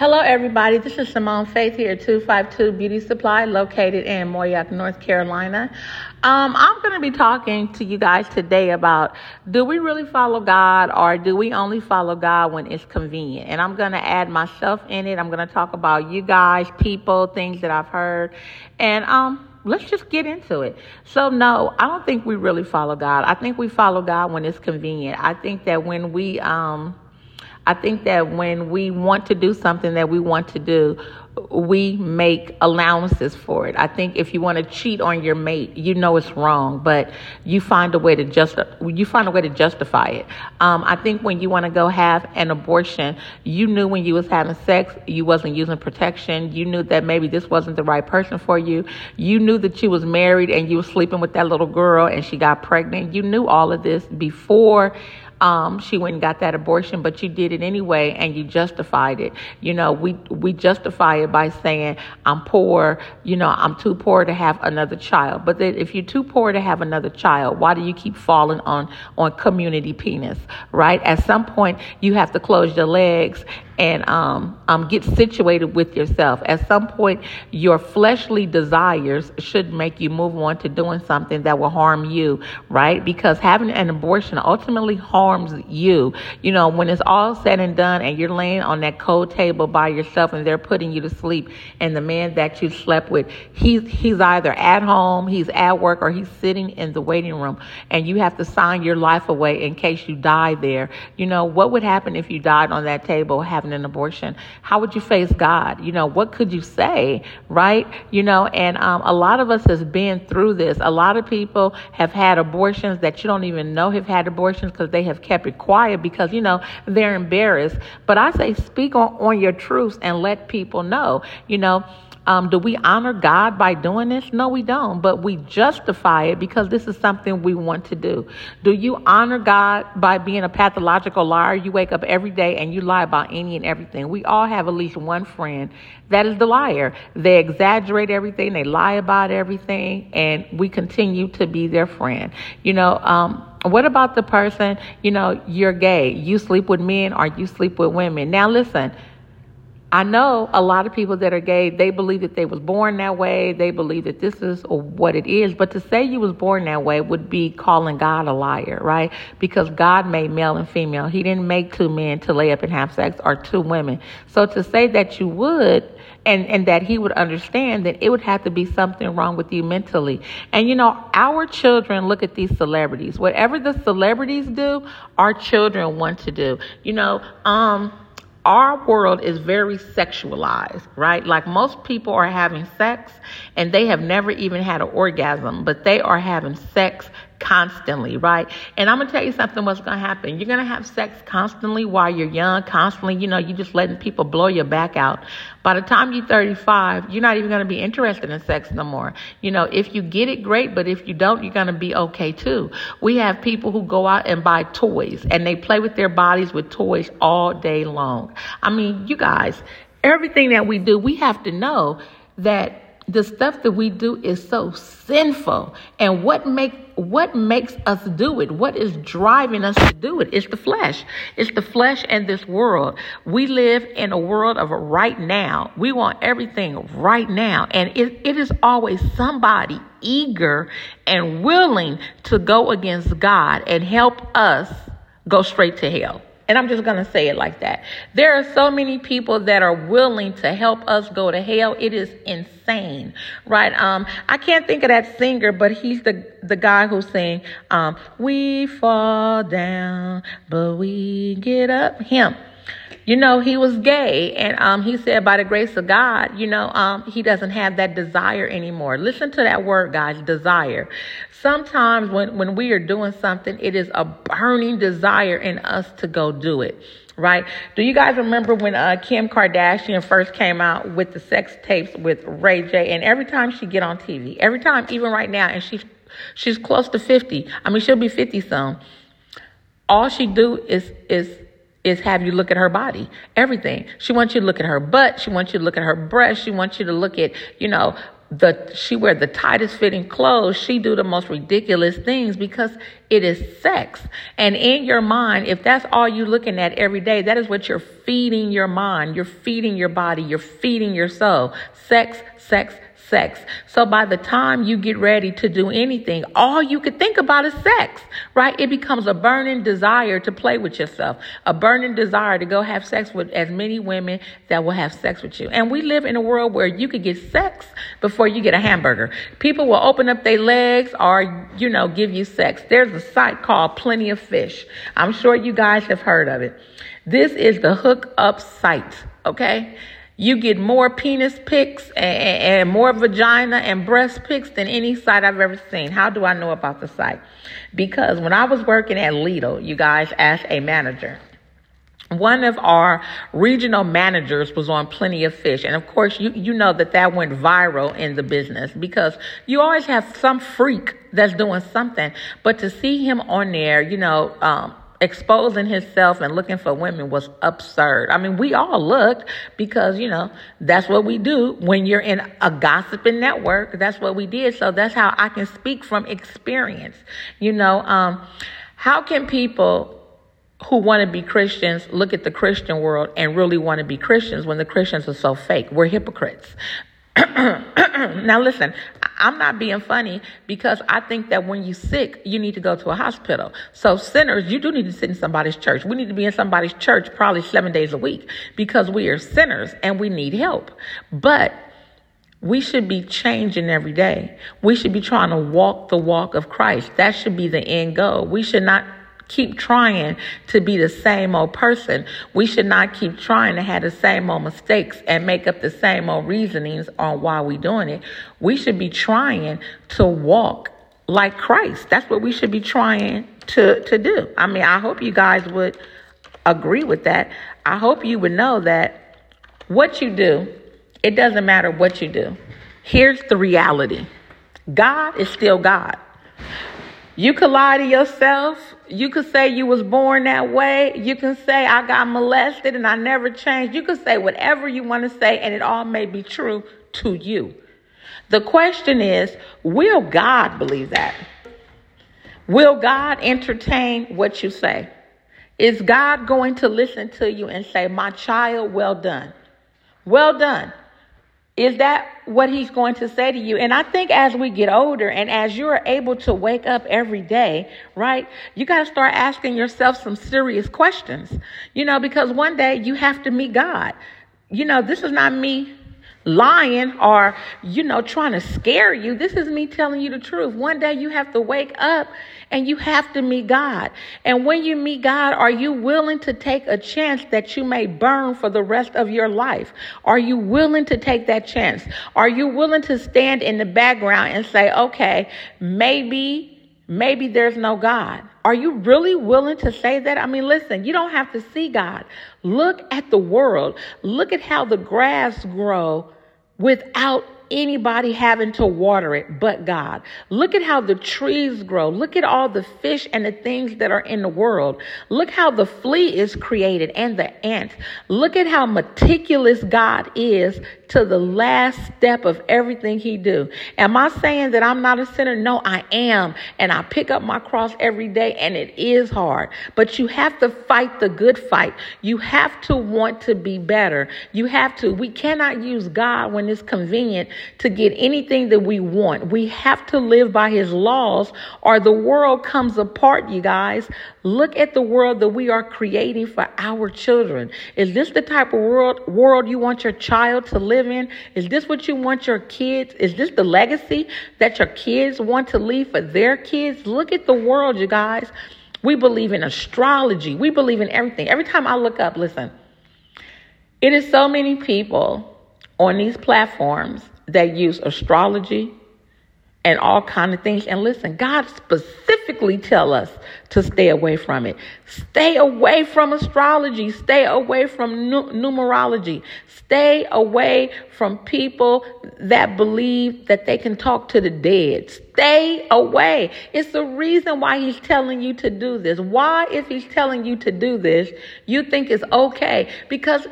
Hello, everybody. This is Simone Faith here at 252 Beauty Supply, located in Moyock, North Carolina. Um, I'm going to be talking to you guys today about do we really follow God or do we only follow God when it's convenient? And I'm going to add myself in it. I'm going to talk about you guys, people, things that I've heard. And um, let's just get into it. So, no, I don't think we really follow God. I think we follow God when it's convenient. I think that when we, um, I think that when we want to do something that we want to do, we make allowances for it. I think if you want to cheat on your mate, you know it's wrong, but you find a way to just you find a way to justify it. Um, I think when you want to go have an abortion, you knew when you was having sex, you wasn't using protection. You knew that maybe this wasn't the right person for you. You knew that you was married and you were sleeping with that little girl and she got pregnant. You knew all of this before um, she went and got that abortion, but you did it anyway and you justified it. You know, we, we justify it by saying, I'm poor, you know, I'm too poor to have another child. But then if you're too poor to have another child, why do you keep falling on, on community penis, right? At some point, you have to close your legs and um, um, get situated with yourself. At some point, your fleshly desires should make you move on to doing something that will harm you, right? Because having an abortion ultimately harms you. You know, when it's all said and done and you're laying on that cold table by yourself and they're putting you to sleep and the man that you slept with, he's, he's either at home, he's at work, or he's sitting in the waiting room and you have to sign your life away in case you die there. You know, what would happen if you died on that table having having an abortion, how would you face God? You know, what could you say, right? You know, and um, a lot of us has been through this. A lot of people have had abortions that you don't even know have had abortions because they have kept it quiet because, you know, they're embarrassed. But I say speak on, on your truths and let people know, you know, um, do we honor God by doing this? No, we don't. But we justify it because this is something we want to do. Do you honor God by being a pathological liar? You wake up every day and you lie about any and everything. We all have at least one friend that is the liar. They exaggerate everything, they lie about everything, and we continue to be their friend. You know, um, what about the person, you know, you're gay, you sleep with men or you sleep with women? Now, listen, I know a lot of people that are gay, they believe that they was born that way. They believe that this is what it is. But to say you was born that way would be calling God a liar, right? Because God made male and female. He didn't make two men to lay up and have sex or two women. So to say that you would and, and that he would understand that it would have to be something wrong with you mentally. And you know, our children look at these celebrities. Whatever the celebrities do, our children want to do. You know, um, our world is very sexualized, right? Like most people are having sex and they have never even had an orgasm, but they are having sex constantly, right? And I'm gonna tell you something what's gonna happen. You're gonna have sex constantly while you're young, constantly, you know, you're just letting people blow your back out. By the time you're 35, you're not even gonna be interested in sex no more. You know, if you get it, great, but if you don't, you're gonna be okay too. We have people who go out and buy toys and they play with their bodies with toys all day long. I mean, you guys, everything that we do, we have to know that the stuff that we do is so sinful. And what make what makes us do it? What is driving us to do it? It's the flesh. It's the flesh and this world. We live in a world of right now. We want everything right now. And it, it is always somebody eager and willing to go against god and help us go straight to hell and I'm just going to say it like that. There are so many people that are willing to help us go to hell. It is insane, right? Um, I can't think of that singer, but he's the, the guy who's saying, um, we fall down, but we get up. Him you know, he was gay, and um, he said, by the grace of God, you know, um, he doesn't have that desire anymore. Listen to that word, guys, desire. Sometimes when, when we are doing something, it is a burning desire in us to go do it right? Do you guys remember when uh, Kim Kardashian first came out with the sex tapes with Ray J? And every time she get on TV, every time, even right now, and she's she's close to fifty. I mean, she'll be fifty soon. All she do is is is have you look at her body, everything. She wants you to look at her butt. She wants you to look at her breast. She wants you to look at, you know, the she wear the tightest fitting clothes she do the most ridiculous things because it is sex and in your mind if that's all you're looking at every day that is what you're feeding your mind you're feeding your body you're feeding your soul sex sex sex. So by the time you get ready to do anything, all you could think about is sex, right? It becomes a burning desire to play with yourself, a burning desire to go have sex with as many women that will have sex with you. And we live in a world where you could get sex before you get a hamburger. People will open up their legs or, you know, give you sex. There's a site called Plenty of Fish. I'm sure you guys have heard of it. This is the hook up site, okay? You get more penis pics and, and, more vagina and breast pics than any site I've ever seen. How do I know about the site? Because when I was working at Lidl, you guys, as a manager, one of our regional managers was on Plenty of Fish. And of course, you, you know that that went viral in the business because you always have some freak that's doing something. But to see him on there, you know, um, exposing himself and looking for women was absurd. I mean, we all looked because, you know, that's what we do when you're in a gossiping network. That's what we did. So that's how I can speak from experience. You know, um, how can people who want to be Christians look at the Christian world and really want to be Christians when the Christians are so fake? We're hypocrites. now listen, I'm not being funny because I think that when you're sick, you need to go to a hospital. So sinners, you do need to sit in somebody's church. We need to be in somebody's church probably seven days a week because we are sinners and we need help. But we should be changing every day. We should be trying to walk the walk of Christ. That should be the end goal. We should not keep trying to be the same old person. We should not keep trying to have the same old mistakes and make up the same old reasonings on why we're doing it. We should be trying to walk like Christ. That's what we should be trying to, to do. I mean, I hope you guys would agree with that. I hope you would know that what you do, it doesn't matter what you do. Here's the reality God is still God. You could lie to yourself. You could say you was born that way. You can say I got molested and I never changed. You could say whatever you want to say and it all may be true to you. The question is, will God believe that? Will God entertain what you say? Is God going to listen to you and say, My child, well done? Well done. Is that what he's going to say to you? And I think as we get older and as you're able to wake up every day, right, you got to start asking yourself some serious questions, you know, because one day you have to meet God. You know, this is not me lying or, you know, trying to scare you. This is me telling you the truth. One day you have to wake up and you have to meet God. And when you meet God, are you willing to take a chance that you may burn for the rest of your life? Are you willing to take that chance? Are you willing to stand in the background and say, okay, maybe maybe there's no God. Are you really willing to say that? I mean, listen, you don't have to see God. Look at the world. Look at how the grass grow without anybody having to water it but God. Look at how the trees grow. Look at all the fish and the things that are in the world. Look how the flea is created and the ant. Look at how meticulous God is to the last step of everything he do. Am I saying that I'm not a sinner? No, I am. And I pick up my cross every day and it is hard. But you have to fight the good fight. You have to want to be better. You have to. We cannot use God when it's convenient to get anything that we want. We have to live by his laws or the world comes apart, you guys. Look at the world that we are creating for our children. Is this the type of world world you want your child to live in? Is this what you want your kids? Is this the legacy that your kids want to leave for their kids? Look at the world, you guys. We believe in astrology. We believe in everything. Every time I look up, listen, it is so many people on these platforms that use astrology, and all kind of things. And listen, God specifically tell us to stay away from it. Stay away from astrology. Stay away from nu- numerology. Stay away from people that believe that they can talk to the dead. Stay away. It's the reason why he's telling you to do this. Why, if he's telling you to do this, you think it's okay? Because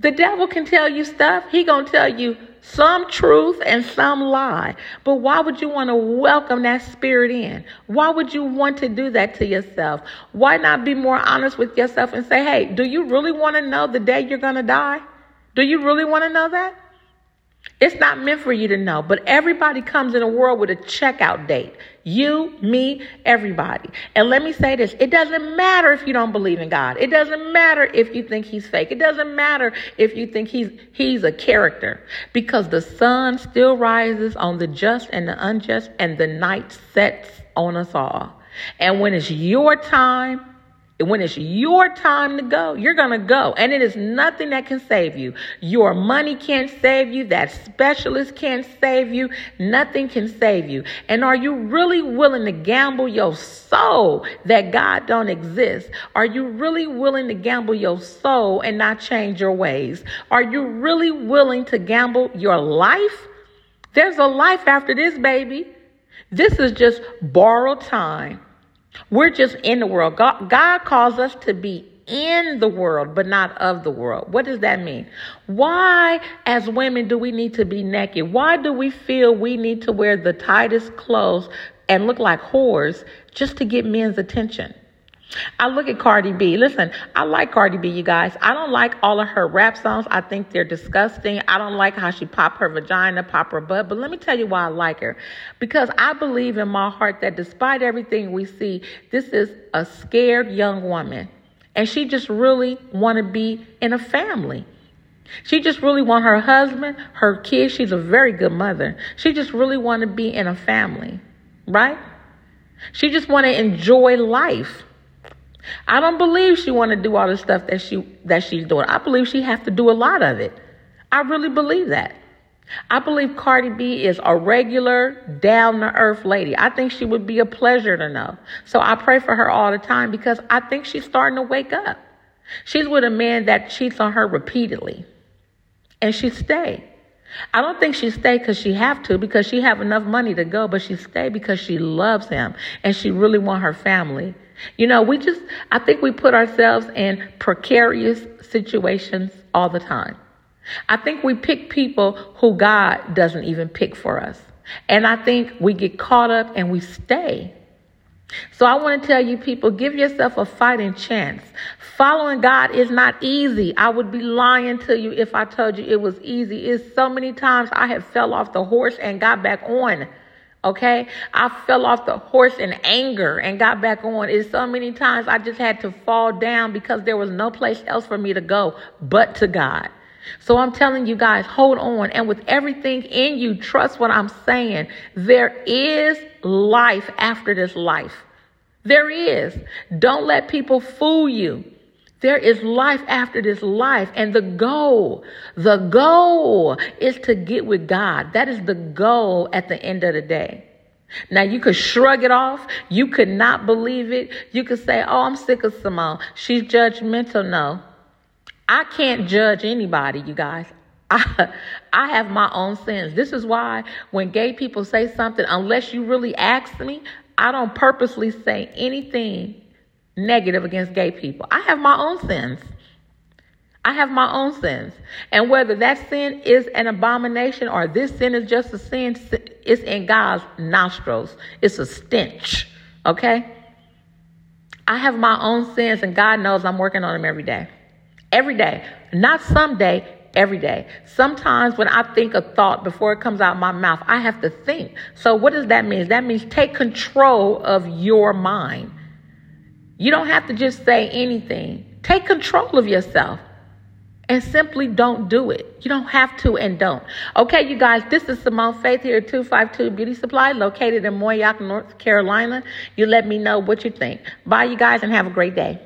The devil can tell you stuff. He to tell you some truth and some lie. But why would you want to welcome that spirit in? Why would you want to do that to yourself? Why not be more honest with yourself and say, hey, do you really want to know the day you're to die? Do you really want to know that? It's not meant for you to know, but everybody comes in a world with a checkout date. You, me, everybody. And let me say this it doesn't matter if you don't believe in God. It doesn't matter if you think he's fake. It doesn't matter if you think he's, he's a character because the sun still rises on the just and the unjust, and the night sets on us all. And when it's your time, when it's your time to go, you're going to go. And it is nothing that can save you. Your money can't save you. That specialist can't save you. Nothing can save you. And are you really willing to gamble your soul that God don't exist? Are you really willing to gamble your soul and not change your ways? Are you really willing to gamble your life? There's a life after this, baby. This is just borrowed time. We're just in the world. God, God calls us to be in the world, but not of the world. What does that mean? Why, as women, do we need to be naked? Why do we feel we need to wear the tightest clothes and look like whores just to get men's attention? I look at Cardi B. Listen, I like Cardi B, you guys. I don't like all of her rap songs. I think they're disgusting. I don't like how she pop her vagina, pop her butt. But let me tell you why I like her. Because I believe in my heart that despite everything we see, this is a scared young woman. And she just really want to be in a family. She just really want her husband, her kids. She's a very good mother. She just really want to be in a family, right? She just want to enjoy life. I don't believe she want to do all the stuff that she that she's doing. I believe she has to do a lot of it. I really believe that. I believe Cardi B is a regular, down to earth lady. I think she would be a pleasure to know. So I pray for her all the time because I think she's starting to wake up. She's with a man that cheats on her repeatedly. And she stay. I don't think she stay because she have to because she have enough money to go, but she stay because she loves him and she really want her family. You know, we just, I think we put ourselves in precarious situations all the time. I think we pick people who God doesn't even pick for us. And I think we get caught up and we stay. So I want to tell you people, give yourself a fighting chance. Following God is not easy. I would be lying to you if I told you it was easy. It's so many times I have fell off the horse and got back on. Okay. I fell off the horse in anger and got back on. It's so many times I just had to fall down because there was no place else for me to go but to God. So I'm telling you guys, hold on. And with everything in you, trust what I'm saying. There is life after this life. There is. Don't let people fool you. There is life after this life. And the goal, the goal is to get with God. That is the goal at the end of the day. Now you could shrug it off. You could not believe it. You could say, Oh, I'm sick of Simone. She's judgmental. No, I can't judge anybody, you guys. I, I have my own sins. This is why when gay people say something, unless you really ask me, I don't purposely say anything negative against gay people. I have my own sins. I have my own sins. And whether that sin is an abomination or this sin is just a sin, it's in God's nostrils. It's a stench. Okay? I have my own sins, and God knows I'm working on them every day. Every day. Not someday, every day. Sometimes when I think a thought before it comes out my mouth, I have to think. So what does that mean? That means take control of your mind. You don't have to just say anything. Take control of yourself and simply don't do it. You don't have to and don't. Okay, you guys, this is Simone Faith here at 252 Beauty Supply located in Moyock, North Carolina. You let me know what you think. Bye, you guys, and have a great day.